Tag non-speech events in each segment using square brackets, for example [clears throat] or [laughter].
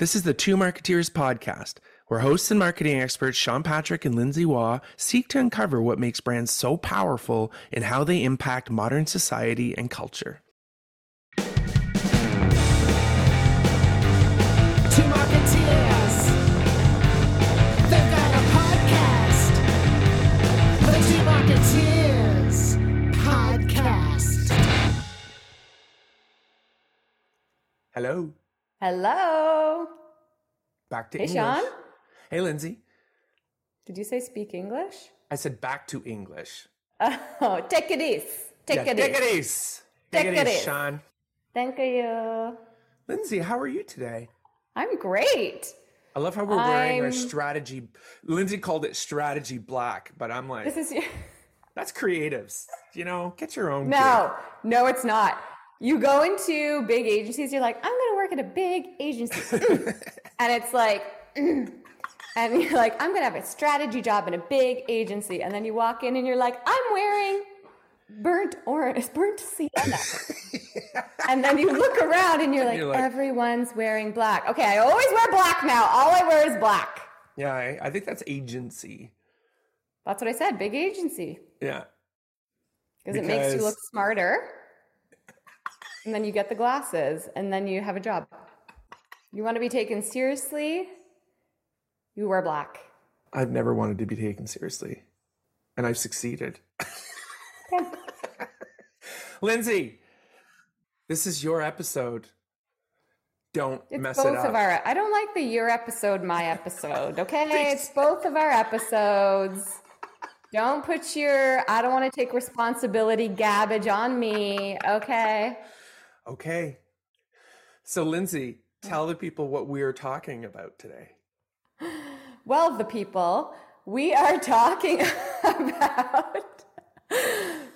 This is the Two Marketeers podcast, where hosts and marketing experts Sean Patrick and Lindsay Waugh seek to uncover what makes brands so powerful and how they impact modern society and culture. Two Marketeers. They've got a podcast. The Two Marketeers Podcast. Hello, Hello. back to Hey, English. Sean. Hey, Lindsay. Did you say speak English? I said back to English. [laughs] Oh, take it easy. Take Yeah, it take it easy. easy. Take Take it easy, easy. Sean. Thank you. Lindsay, how are you today? I'm great. I love how we're wearing our I'm- strategy. Lindsay called it strategy black, but I'm like, This is [laughs] that's creatives. You know, get your own. no, no, it's not. You go into big agencies, you're like, I'm work at a big agency. [laughs] [laughs] And it's like, mm. [clears throat] and you're like, I'm going to have a strategy job in a big agency. And then you walk in and you're like, I'm wearing burnt orange, [laughs] burnt sienna. and then you look around and you're like, You're like- everyone's wearing black. Okay, I always wear black now. All I wear is black. Yeah, I, I think that's agency. That's what I said, big agency. Yeah. Because it makes you look smarter. And then you get the glasses and then you have a job. You want to be taken seriously? You wear black. I've never wanted to be taken seriously, and I've succeeded. [laughs] Lindsay, this is your episode. Don't It's mess both it up. of our I don't like the your episode, my episode. Okay? [laughs] it's both of our episodes. Don't put your I don't want to take responsibility gabbage on me. Okay. Okay. So, Lindsay, tell the people what we are talking about today. [gasps] Well, the people, we are talking [laughs] about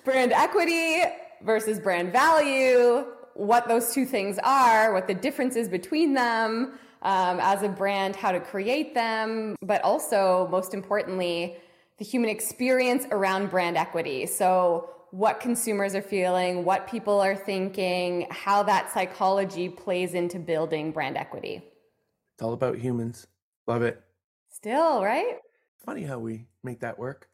brand equity versus brand value, what those two things are, what the differences between them um, as a brand, how to create them, but also, most importantly, the human experience around brand equity. So, what consumers are feeling, what people are thinking, how that psychology plays into building brand equity. It's all about humans. Love it. Still, right? Funny how we make that work.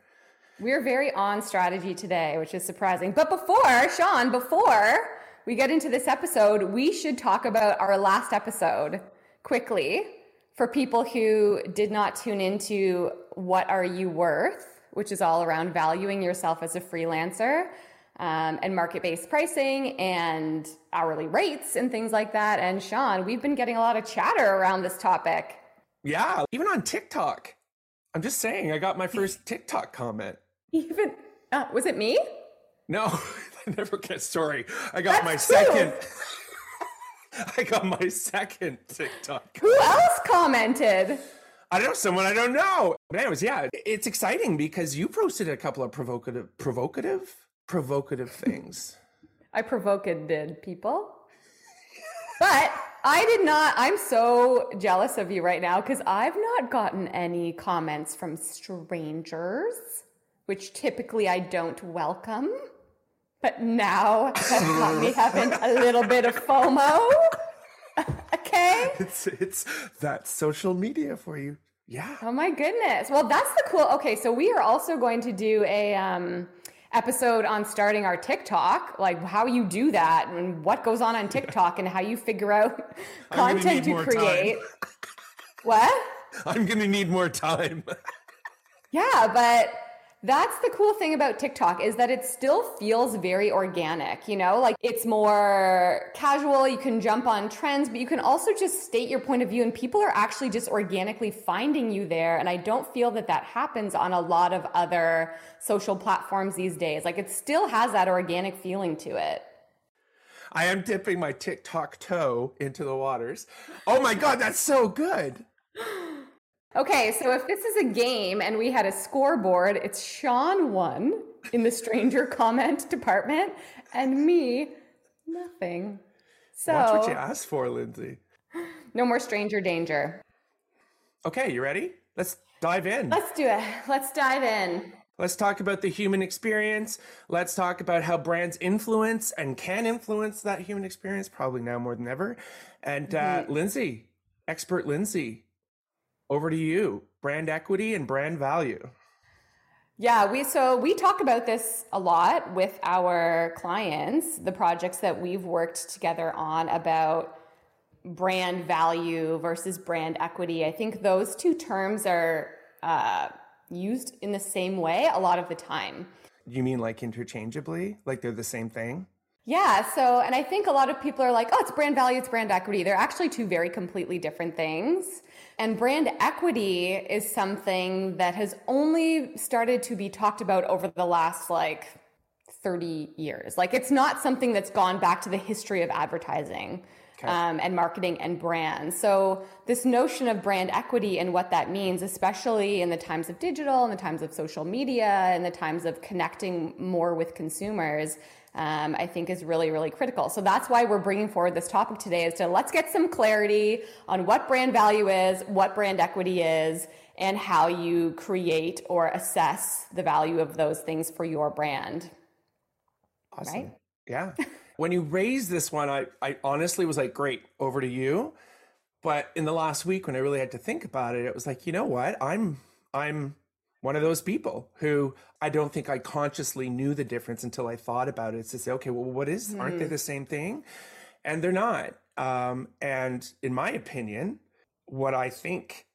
We're very on strategy today, which is surprising. But before, Sean, before we get into this episode, we should talk about our last episode quickly for people who did not tune into What Are You Worth, which is all around valuing yourself as a freelancer um, and market based pricing and hourly rates and things like that. And Sean, we've been getting a lot of chatter around this topic. Yeah, even on TikTok. I'm just saying, I got my [laughs] first TikTok comment. Even, uh, was it me? No, [laughs] I never get sorry. I got my That's true. second. [laughs] I got my second TikTok. Who else commented? I know someone I don't know. But anyways, yeah, it's exciting because you posted a couple of provocative, provocative, provocative things. [laughs] I provoked did people. But I did not. I'm so jealous of you right now because I've not gotten any comments from strangers, which typically I don't welcome. But now has [laughs] got me having a little bit of FOMO. [laughs] It's it's that social media for you. Yeah. Oh my goodness. Well, that's the cool. Okay, so we are also going to do a um, episode on starting our TikTok, like how you do that and what goes on on [laughs] TikTok and how you figure out [laughs] content to create. What? I'm gonna need more time. Yeah, but that's the cool thing about TikTok is that it still feels very organic, you know? Like it's more casual, you can jump on trends, but you can also just state your point of view and people are actually just organically finding you there and I don't feel that that happens on a lot of other social platforms these days. Like it still has that organic feeling to it. I am dipping my TikTok toe into the waters. Oh my god, that's so good. [laughs] Okay, so if this is a game and we had a scoreboard, it's Sean won in the stranger [laughs] comment department and me nothing. So Watch what you asked for, Lindsay. no more stranger danger. Okay, you ready? Let's dive in. Let's do it. Let's dive in. Let's talk about the human experience. Let's talk about how brands influence and can influence that human experience, probably now more than ever. And uh, Lindsay, Expert Lindsay, over to you. Brand equity and brand value. Yeah, we so we talk about this a lot with our clients, the projects that we've worked together on about brand value versus brand equity. I think those two terms are uh, used in the same way a lot of the time. You mean like interchangeably? Like they're the same thing? Yeah. So, and I think a lot of people are like, oh, it's brand value, it's brand equity. They're actually two very completely different things. And brand equity is something that has only started to be talked about over the last like 30 years. Like it's not something that's gone back to the history of advertising. Okay. Um, and marketing and brand. So, this notion of brand equity and what that means, especially in the times of digital, in the times of social media, in the times of connecting more with consumers, um, I think is really, really critical. So that's why we're bringing forward this topic today is to let's get some clarity on what brand value is, what brand equity is, and how you create or assess the value of those things for your brand. Awesome. Right? Yeah. [laughs] when you raised this one, I, I honestly was like, great, over to you. But in the last week, when I really had to think about it, it was like, you know what? I'm, I'm, one of those people who I don't think I consciously knew the difference until I thought about it to say, okay, well, what is, mm. aren't they mm-hmm. the same thing? And they're not. Um, and in my opinion, what I think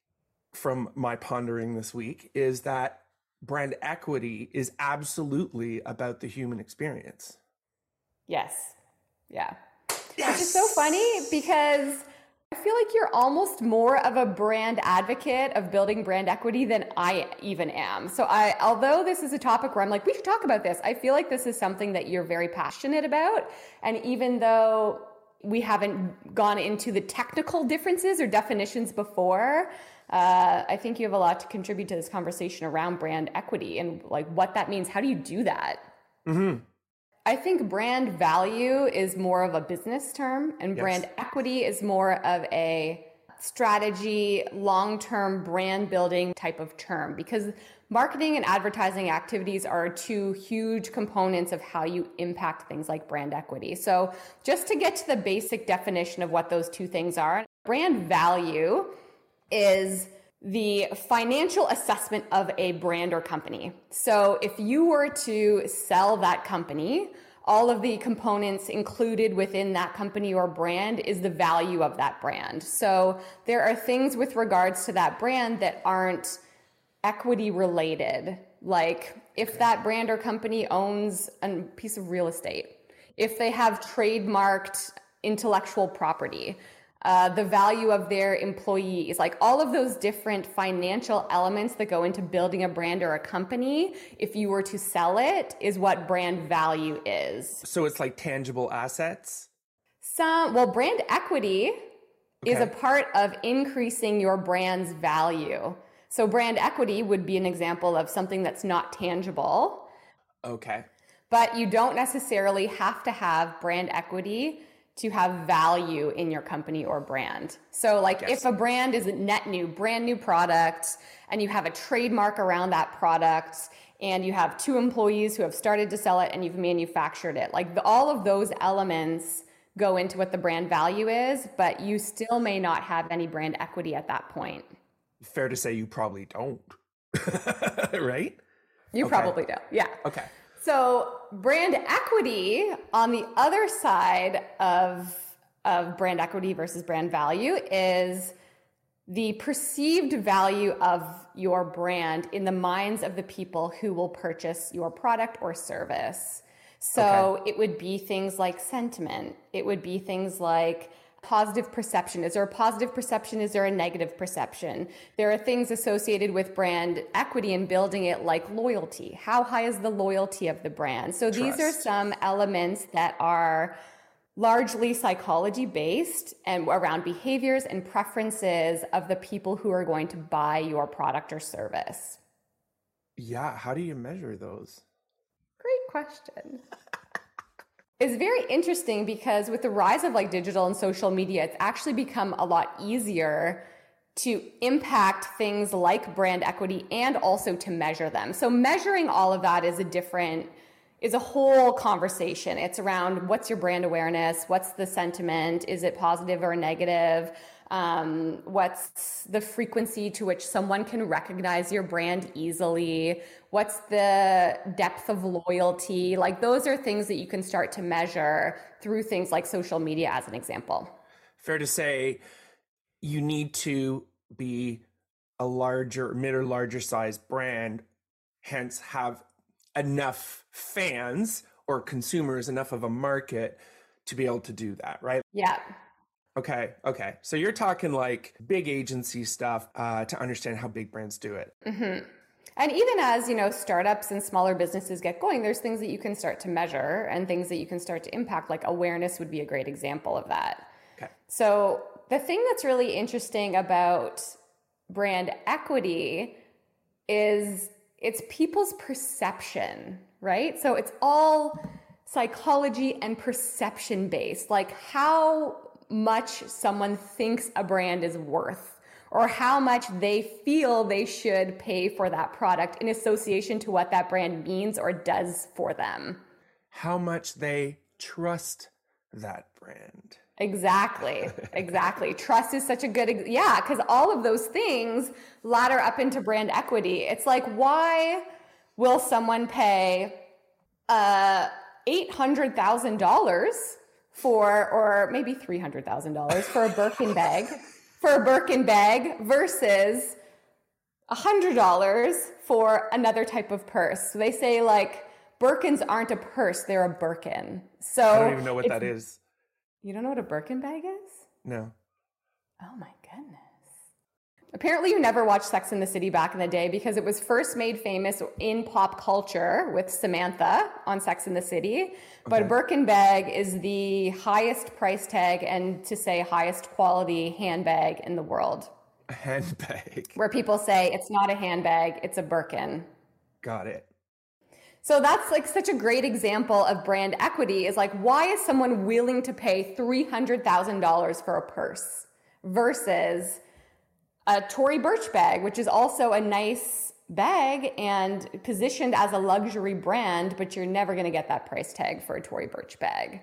from my pondering this week is that brand equity is absolutely about the human experience. Yes. Yeah. Yes. Which is so funny because I feel like you're almost more of a brand advocate of building brand equity than I even am. So I although this is a topic where I'm like we should talk about this, I feel like this is something that you're very passionate about and even though we haven't gone into the technical differences or definitions before, uh, I think you have a lot to contribute to this conversation around brand equity and like what that means. How do you do that? hmm I think brand value is more of a business term, and yes. brand equity is more of a strategy, long term brand building type of term because marketing and advertising activities are two huge components of how you impact things like brand equity. So, just to get to the basic definition of what those two things are, brand value is the financial assessment of a brand or company. So if you were to sell that company, all of the components included within that company or brand is the value of that brand. So there are things with regards to that brand that aren't equity related. Like if that brand or company owns a piece of real estate, if they have trademarked intellectual property, uh, the value of their employees, like all of those different financial elements that go into building a brand or a company, if you were to sell it, is what brand value is. So it's like tangible assets? Some, well, brand equity okay. is a part of increasing your brand's value. So brand equity would be an example of something that's not tangible. Okay. But you don't necessarily have to have brand equity to have value in your company or brand. So like yes. if a brand is a net new, brand new product and you have a trademark around that product and you have two employees who have started to sell it and you've manufactured it, like the, all of those elements go into what the brand value is, but you still may not have any brand equity at that point. Fair to say you probably don't. [laughs] right? You okay. probably don't. Yeah. Okay. So, brand equity on the other side of, of brand equity versus brand value is the perceived value of your brand in the minds of the people who will purchase your product or service. So, okay. it would be things like sentiment, it would be things like positive perception? Is there a positive perception? Is there a negative perception? There are things associated with brand equity and building it like loyalty. How high is the loyalty of the brand? So Trust. these are some elements that are largely psychology based and around behaviors and preferences of the people who are going to buy your product or service. Yeah, how do you measure those? Great question [laughs] is very interesting because with the rise of like digital and social media, it's actually become a lot easier to impact things like brand equity and also to measure them. So measuring all of that is a different is a whole conversation. It's around what's your brand awareness, what's the sentiment, is it positive or negative? Um, what's the frequency to which someone can recognize your brand easily? What's the depth of loyalty? Like, those are things that you can start to measure through things like social media, as an example. Fair to say, you need to be a larger, mid or larger size brand, hence have enough fans or consumers, enough of a market to be able to do that, right? Yeah. Okay. Okay. So you're talking like big agency stuff uh, to understand how big brands do it. Mm-hmm. And even as you know, startups and smaller businesses get going, there's things that you can start to measure and things that you can start to impact. Like awareness would be a great example of that. Okay. So the thing that's really interesting about brand equity is it's people's perception, right? So it's all psychology and perception based. Like how much someone thinks a brand is worth or how much they feel they should pay for that product in association to what that brand means or does for them. How much they trust that brand. Exactly. Exactly. [laughs] Trust is such a good, yeah, because all of those things ladder up into brand equity. It's like, why will someone pay uh, $800,000 for, or maybe $300,000 for a Birkin bag, for a Birkin bag versus $100 for another type of purse? So they say, like, Birkins aren't a purse, they're a Birkin. So I don't even know what that is. You don't know what a Birkin bag is? No. Oh my goodness. Apparently, you never watched Sex in the City back in the day because it was first made famous in pop culture with Samantha on Sex in the City. But a Birkin bag is the highest price tag and to say highest quality handbag in the world. A handbag. Where people say it's not a handbag, it's a Birkin. Got it. So that's like such a great example of brand equity is like, why is someone willing to pay $300,000 for a purse versus a Tory Burch bag, which is also a nice bag and positioned as a luxury brand, but you're never going to get that price tag for a Tory Burch bag.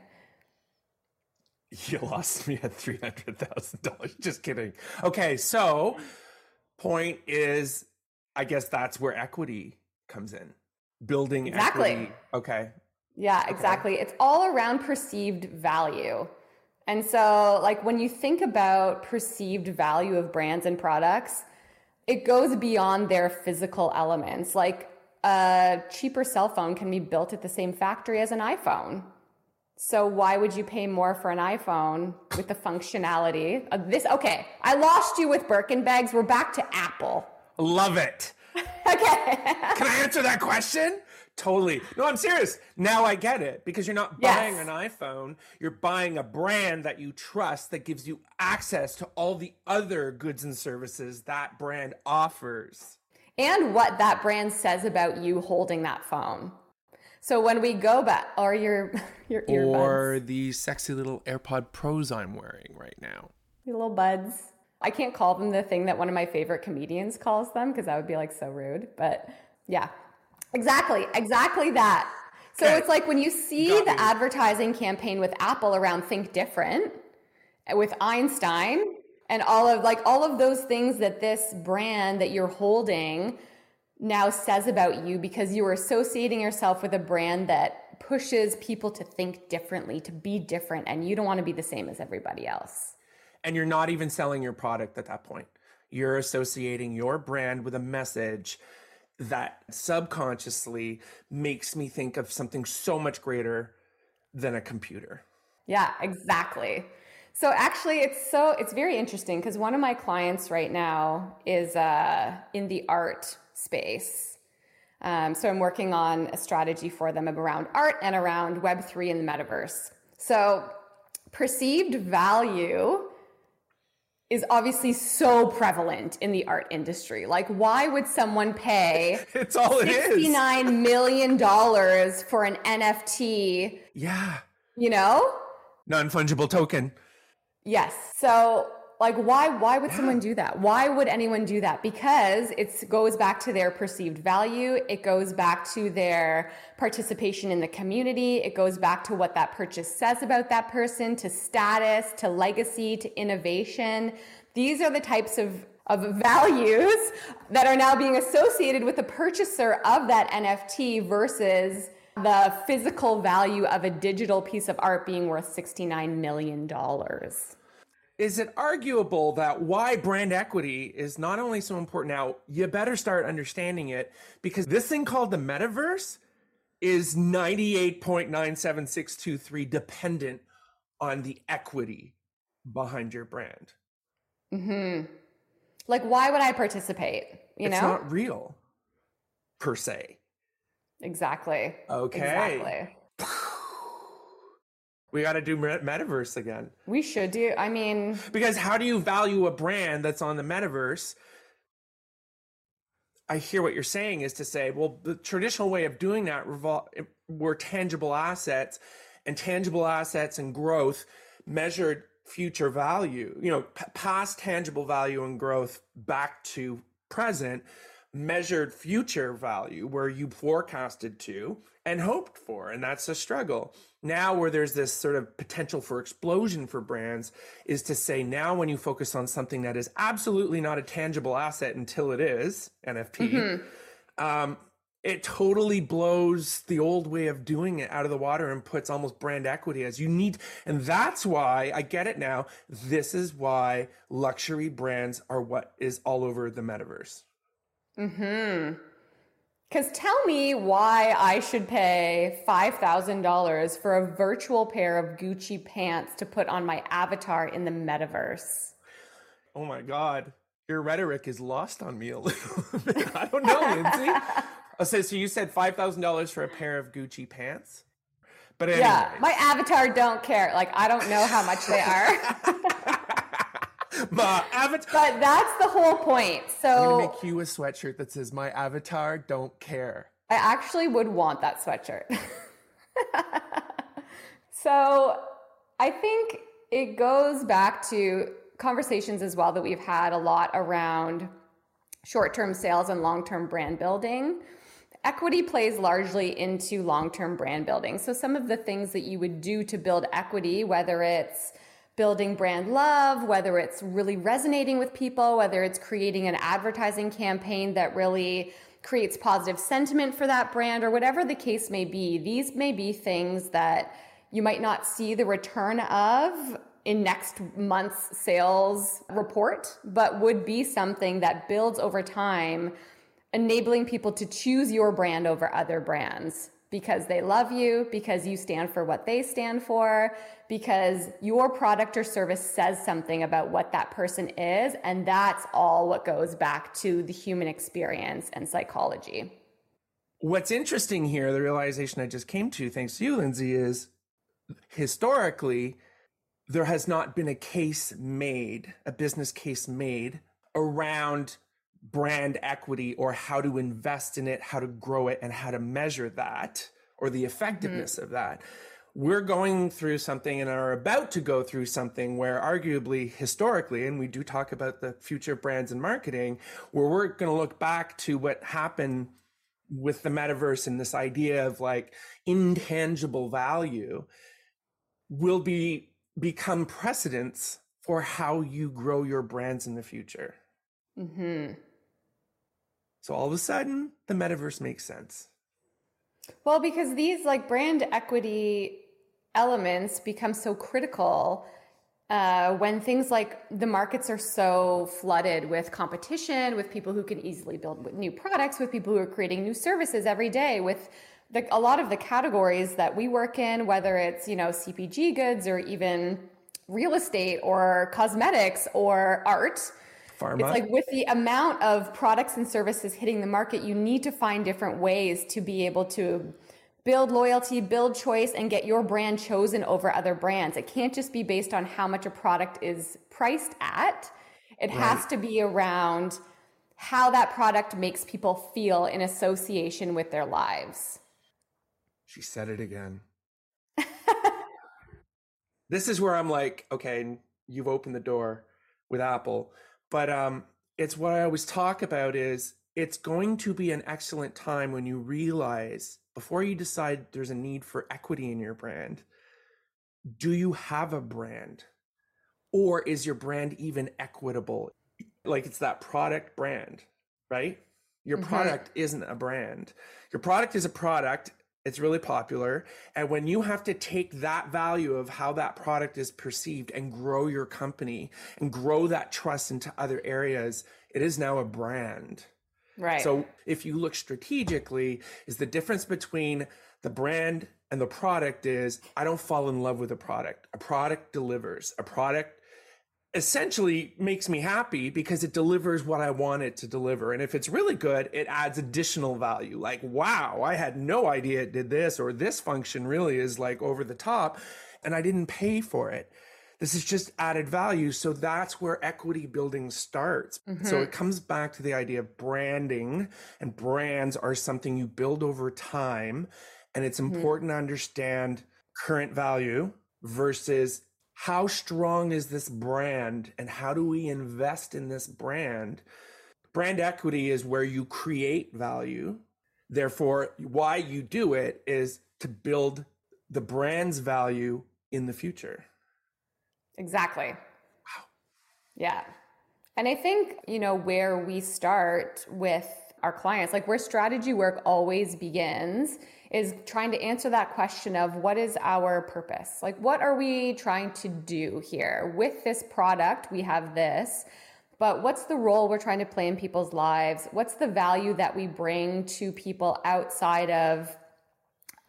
You lost me at three hundred thousand dollars. [laughs] Just kidding. Okay, so point is, I guess that's where equity comes in. Building Exactly. equity. Okay. Yeah, exactly. It's all around perceived value. And so, like, when you think about perceived value of brands and products, it goes beyond their physical elements. Like, a cheaper cell phone can be built at the same factory as an iPhone. So, why would you pay more for an iPhone with the functionality of this? Okay, I lost you with Birkin bags. We're back to Apple. Love it. Okay. Can I answer that question? Totally. No, I'm serious. Now I get it because you're not Yes. buying an iPhone. You're buying a brand that you trust that gives you access to all the other goods and services that brand offers. and what that brand says about you holding that phone. So when we go back, or your [laughs] your earbuds, Or the sexy little AirPod Pros I'm wearing right now. your little buds. I can't call them the thing that one of my favorite comedians calls them because that would be like so rude. But yeah, exactly, exactly that. So Okay. it's like when you see Got the me. advertising campaign with Apple around Think Different, eh, with Einstein, and all of like all of those things that this brand that you're holding now says about you because you are associating yourself with a brand that pushes people to think differently, to be different, and you don't want to be the same as everybody else. And you're not even selling your product at that point. You're associating your brand with a message that subconsciously makes me think of something so much greater than a computer. Yeah, exactly. So actually, it's so it's very interesting because one of my clients right now is uh, in the art space. Um, so I'm working on a strategy for them around art and around Web three and the metaverse. So perceived value is obviously so prevalent in the art industry. Like, why would someone pay [laughs] It's all it is. $69 million for an NFT, Yeah. you know? Non fungible token. Yes. So like why why would someone do that? Why would anyone do that? Because it goes back to their perceived value. It goes back to their participation in the community. It goes back to what that purchase says about that person to status to legacy to innovation. These are the types of of [laughs] values that are now being associated with the purchaser of that NFT versus the physical value of a digital piece of art being worth $69 million is it arguable that why brand equity is not only so important now, you better start understanding it because this thing called the metaverse is 98.97623 dependent on the equity behind your brand. hmm Like, why would I participate? You it's know? It's not real per se. Exactly. Okay. Exactly. We got to do metaverse again. We should do. I mean, Because how do you value a brand that's on the metaverse? I hear what you're saying is to say, well, the traditional way of doing that revol- eh, were tangible assets, and tangible assets and growth measured future value. You know, p- past tangible value and growth back to present measured future value where you forecasted to and hoped for and that's a struggle. Now where there's this sort of potential for explosion for brands is to say now when you focus on something that is absolutely not a tangible asset until it is nft um, it totally blows the old way of doing it out of the water and puts almost brand equity as you need. And that's why i get it now this is why luxury brands are what is all over the metaverse hmm. Because tell me why I should pay $5,000 for a virtual pair of Gucci pants to put on my avatar in the metaverse. Oh my God. Your rhetoric is lost on me a little [laughs] bit. I don't know, Lindsay. [laughs] Oh, so, so you said $5,000 for a pair of Gucci pants? But anyway. Yeah, my avatar don't care. Like, I don't know how much they are. [laughs] my avatar. but that's the whole point. So I'm going to make you a sweatshirt that says, My avatar don't care. I actually would want that sweatshirt. [laughs] so I think it goes back to conversations as well that we've had a lot around short term sales and long term brand building. Equity plays largely into long term brand building. So, some of the things that you would do to build equity, whether it's building brand love, whether it's really resonating with people, whether it's creating an advertising campaign that really creates positive sentiment for that brand, or whatever the case may be, these may be things that you might not see the return of in next month's sales report, but would be something that builds over time, enabling people to choose your brand over other brands because they love you, because you stand for what they stand for, because your product or service says something about what that person is. And that's all what goes back to the human experience and psychology. What's interesting here, the realization I just came to, thanks to you, Lindsay, is historically, there has not been a case made, a business case made around brand equity or how to invest in it, how to grow it, and how to measure that or the effectiveness mm-hmm. of that. We're going through something and are about to go through something where, arguably, historically, and we do talk about the future of brands and marketing, where we're going to look back to what happened with the metaverse and this idea of like intangible value will be become precedents for how you grow your brands in the future. Mm-hmm. So all of a sudden, the metaverse makes sense. Well, because these like brand equity elements become so critical uh, when things like the markets are so flooded with competition, with people who can easily build new products, with people who are creating new services every day, with the, a lot of the categories that we work in, whether it's you know CPG goods or even real estate or cosmetics or art. Pharma. It's like with the amount of products and services hitting the market, you need to find different ways to be able to build loyalty, build choice, and get your brand chosen over other brands. It can't just be based on how much a product is priced at. It right. has to be around how that product makes people feel in association with their lives. She said it again. [laughs] this is where I'm like, okay, you've opened the door. with Apple. But um, it's what I always talk about is it's going to be an excellent time when you realize before you decide there's a need for equity in your brand, do you have a brand? Or is your brand even equitable? Like it's that product brand, right? Your Mhm. product isn't a brand. Your product is a product. It's really popular. And when you have to take that value of how that product is perceived and grow your company and grow that trust into other areas, it is now a brand. Right. So if you look strategically, is the difference between the brand and the product is I don't fall in love with a product. A product delivers. A product essentially makes me happy because it delivers what I want it to deliver. And if it's really good, it adds additional value. Like, wow, I had no idea it did this, or this function really is like over the top, and I didn't pay for it. This is just added value. So that's where equity building starts. So mm-hmm. it comes back to the idea of branding, and brands are something you build over time. And it's mm-hmm. important to understand current value versus how strong is this brand and how do we invest in this brand? Brand equity is where you create value. Therefore, why you do it is to build the brand's value in the future. Exactly. Wow. Yeah. And I think, you know, where we start with our clients, like where strategy work always begins, is trying to answer that question of what is our purpose? Like, what are we trying to do here? With this product, we have this, but what's the role we're trying to play in people's lives? What's the value that we bring to people outside of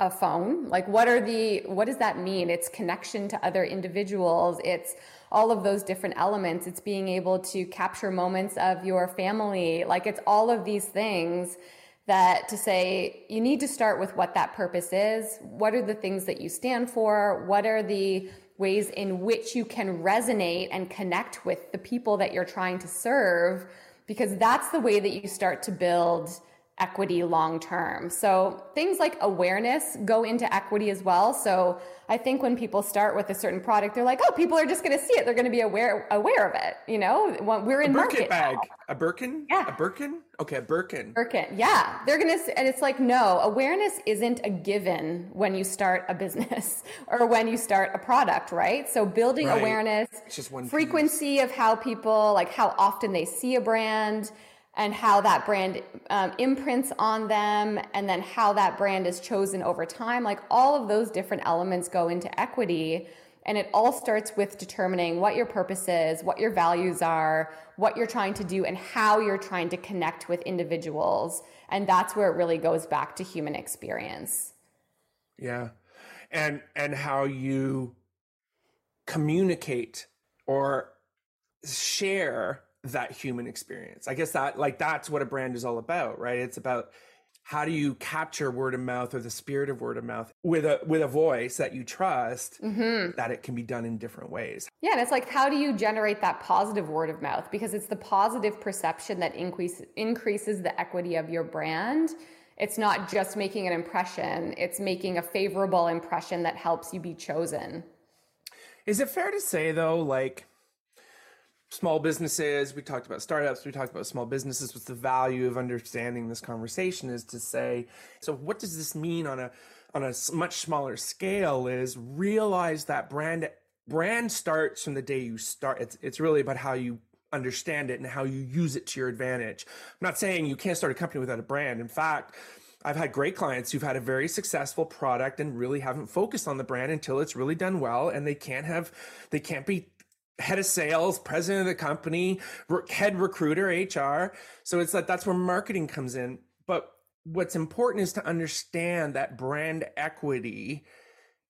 a phone like what are the what does that mean it's connection to other individuals it's all of those different elements it's being able to capture moments of your family like it's all of these things that to say you need to start with what that purpose is. What are the things that you stand for? What are the ways in which you can resonate and connect with the people that you're trying to serve? Because that's the way that you start to build equity long term. So things like awareness go into equity as well. So I think when people start with a certain product, they're like, "Oh, people are just going to see it. They're going to be aware aware of it." You know, we're in a market bag, now. a Birkin, Yeah. a Birkin. Okay, a Birkin. Birkin, yeah, they're gonna, s- and it's like, no, awareness isn't a given when you start a business [laughs] or when you start a product, right? So building Right. awareness, It's just one piece. frequency of how people, like how often they see a brand, and how that brand um, imprints on them, and then how that brand is chosen over time. Like all of those different elements go into equity. And it all starts with determining what your purpose is, what your values are, what you're trying to do, and how you're trying to connect with individuals. And that's where it really goes back to human experience. Yeah. And and how you communicate or share that human experience. I guess that like that's what a brand is all about, right? It's about how do you capture word of mouth or the spirit of word of mouth with a with a voice that you trust mm-hmm. that it can be done in different ways. Yeah, and it's like, how do you generate that positive word of mouth? Because it's the positive perception that increase, increases the equity of your brand. It's not just making an impression, it's making a favorable impression that helps you be chosen. Is it fair to say though, like small businesses, we talked about startups, we talked about small businesses, what's the value of understanding this conversation is to say, so what does this mean on a on a much smaller scale is realize that brand brand starts from the day you start. It's it's really about how you understand it and how you use it to your advantage. I'm not saying you can't start a company without a brand. In fact, I've had great clients who've had a very successful product and really haven't focused on the brand until it's really done well and they can't have they can't be head of sales, president of the company, head recruiter, HR. So it's like that's where marketing comes in. But what's important is to understand that brand equity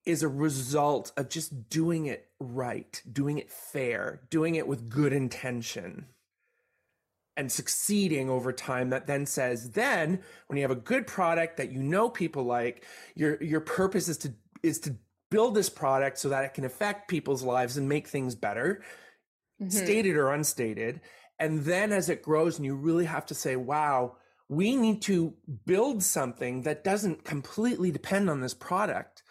is a result of just doing it right, doing it fair, doing it with good intention and succeeding over time that then says then when you have a good product that you know people like your your purpose is to is to build this product so that it can affect people's lives and make things better stated or unstated and then as it grows and you really have to say wow we need to build something that doesn't completely depend on this product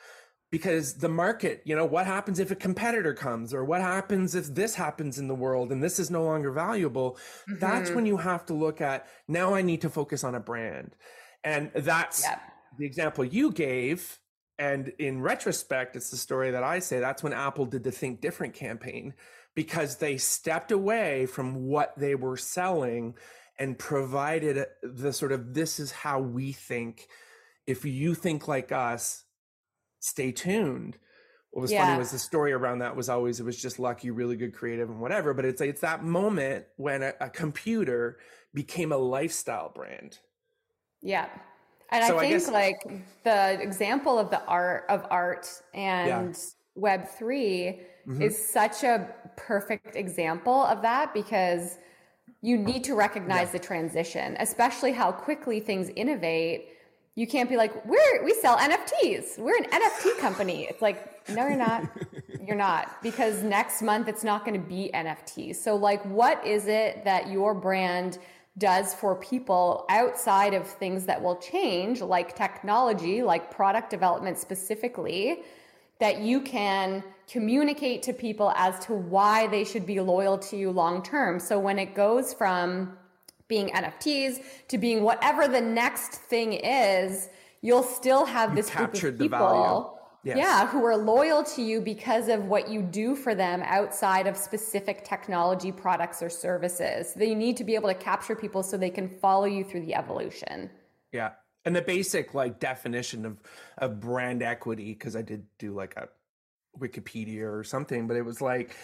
because the market, you know, what happens if a competitor comes or what happens if this happens in the world and this is no longer valuable? Mm-hmm. That's when you have to look at now I need to focus on a brand. And that's yep. the example you gave. And in retrospect, it's the story that I say that's when Apple did the Think Different campaign because they stepped away from what they were selling and provided the sort of this is how we think. If you think like us, stay tuned. What was yeah. funny was the story around that was always it was just lucky, really good creative and whatever. But it's it's that moment when a, a computer became a lifestyle brand. Yeah. And so I think I guess, like the example of the art of art and yeah. web 3 mm-hmm. is such a perfect example of that because you need to recognize yeah. the transition, especially how quickly things innovate you can't be like, we're we sell NFTs. We're an NFT company. It's like, no, you're not. [laughs] you're not. Because next month it's not going to be NFTs. So like what is it that your brand does for people outside of things that will change, like technology, like product development specifically, that you can communicate to people as to why they should be loyal to you long term. So when it goes from being NFTs to being whatever the next thing is, you'll still have this group of people. Yes. Yeah, who are loyal to you because of what you do for them outside of specific technology products or services. They need to be able to capture people so they can follow you through the evolution. Yeah. And the basic like definition of of brand equity because I did do like a Wikipedia or something, but it was like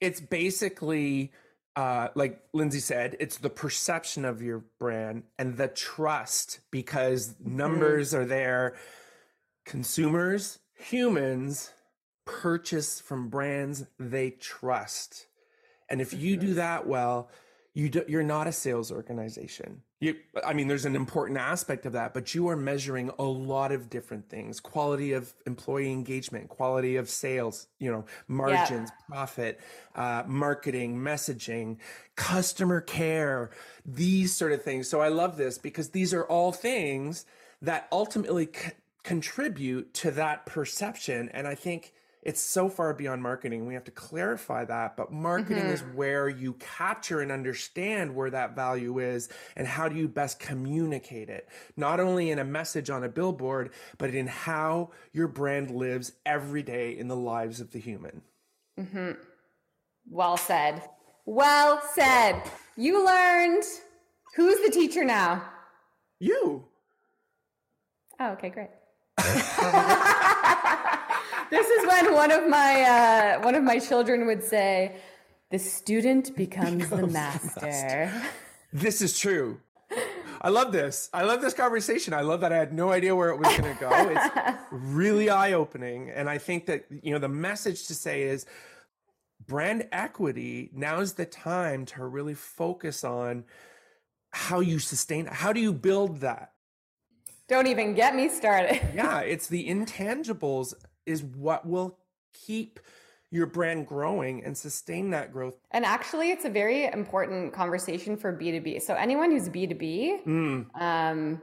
it's basically uh, like Lindsay said, it's the perception of your brand and the trust because mm-hmm. numbers mm-hmm. are there. Consumers, humans purchase from brands they trust. And if you do mm-hmm. that well, you do, you're not a sales organization. You, I mean, there's an important aspect of that, but you are measuring a lot of different things: quality of employee engagement, quality of sales, you know, margins, yeah. profit, uh, marketing, messaging, customer care, these sort of things. So I love this because these are all things that ultimately c- contribute to that perception, and I think it's so far beyond marketing. We have to clarify that. But marketing mm-hmm. is where you capture and understand where that value is and how do you best communicate it, not only in a message on a billboard, but in how your brand lives every day in the lives of the human. Mm-hmm. Well said. Well said. You learned. Who's the teacher now? You. Oh, okay, great. [laughs] this is when one of my uh, one of my children would say, "The student becomes, becomes the master. master." [laughs] This is true. I love this. I love this conversation. I love that I had no idea where it was going to go. It's [laughs] really eye opening, and I think that you know the message to say is brand equity. Now is the time to really focus on how you sustain. How do you build that? Don't even get me started. [laughs] yeah, it's the intangibles is what will keep your brand growing and sustain that growth. And actually, it's a very important conversation for B2B. So, anyone who's B2B, mm. um,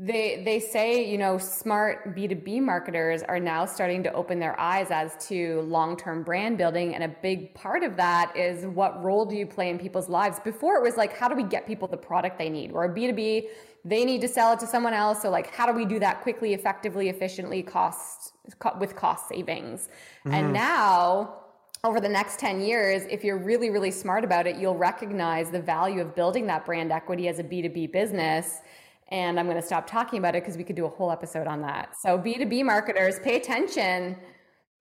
they they say you know smart b2b marketers are now starting to open their eyes as to long-term brand building and a big part of that is what role do you play in people's lives before it was like how do we get people the product they need or a b2b they need to sell it to someone else so like how do we do that quickly effectively efficiently cost with cost savings. Mm-hmm. And now, over the next 10 years, if you're really, really smart about it, you'll recognize the value of building that brand equity as a B2B business. And I'm going to stop talking about it because we could do a whole episode on that. So, B2B marketers, pay attention.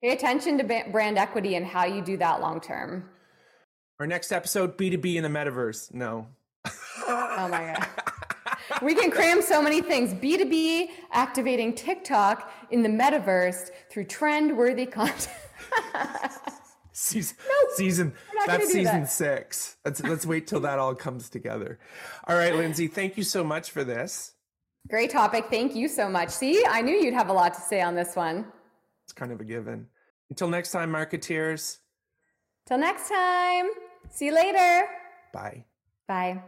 Pay attention to brand equity and how you do that long term. Our next episode B2B in the metaverse. No. oh my God. [laughs] we can cram so many things. B2B activating TikTok in the metaverse through trend worthy content. [laughs] season, season that's season that. six. Let's let's wait till that all comes together. All right, Lindsay, thank you so much for this. Great topic. Thank you so much. See, I knew you'd have a lot to say on this one. It's kind of a given. Until next time, marketeers. Till next time. See you later. Bye. Bye.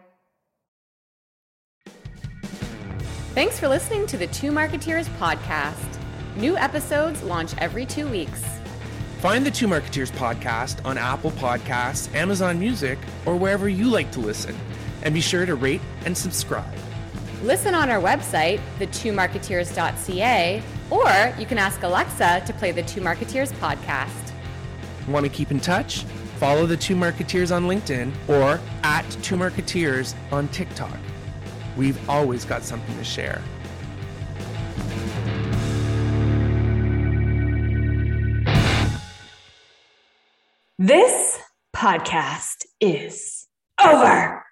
Thanks for listening to the Two Marketeers podcast. New episodes launch every two weeks. Find the Two Marketeers podcast on Apple Podcasts, Amazon Music, or wherever you like to listen. And be sure to rate and subscribe. Listen on our website, the2marketeers.ca, or you can ask Alexa to play the Two Marketeers podcast. Want to keep in touch? Follow the Two Marketeers on LinkedIn or at Two Marketeers on TikTok. We've always got something to share. This podcast is over.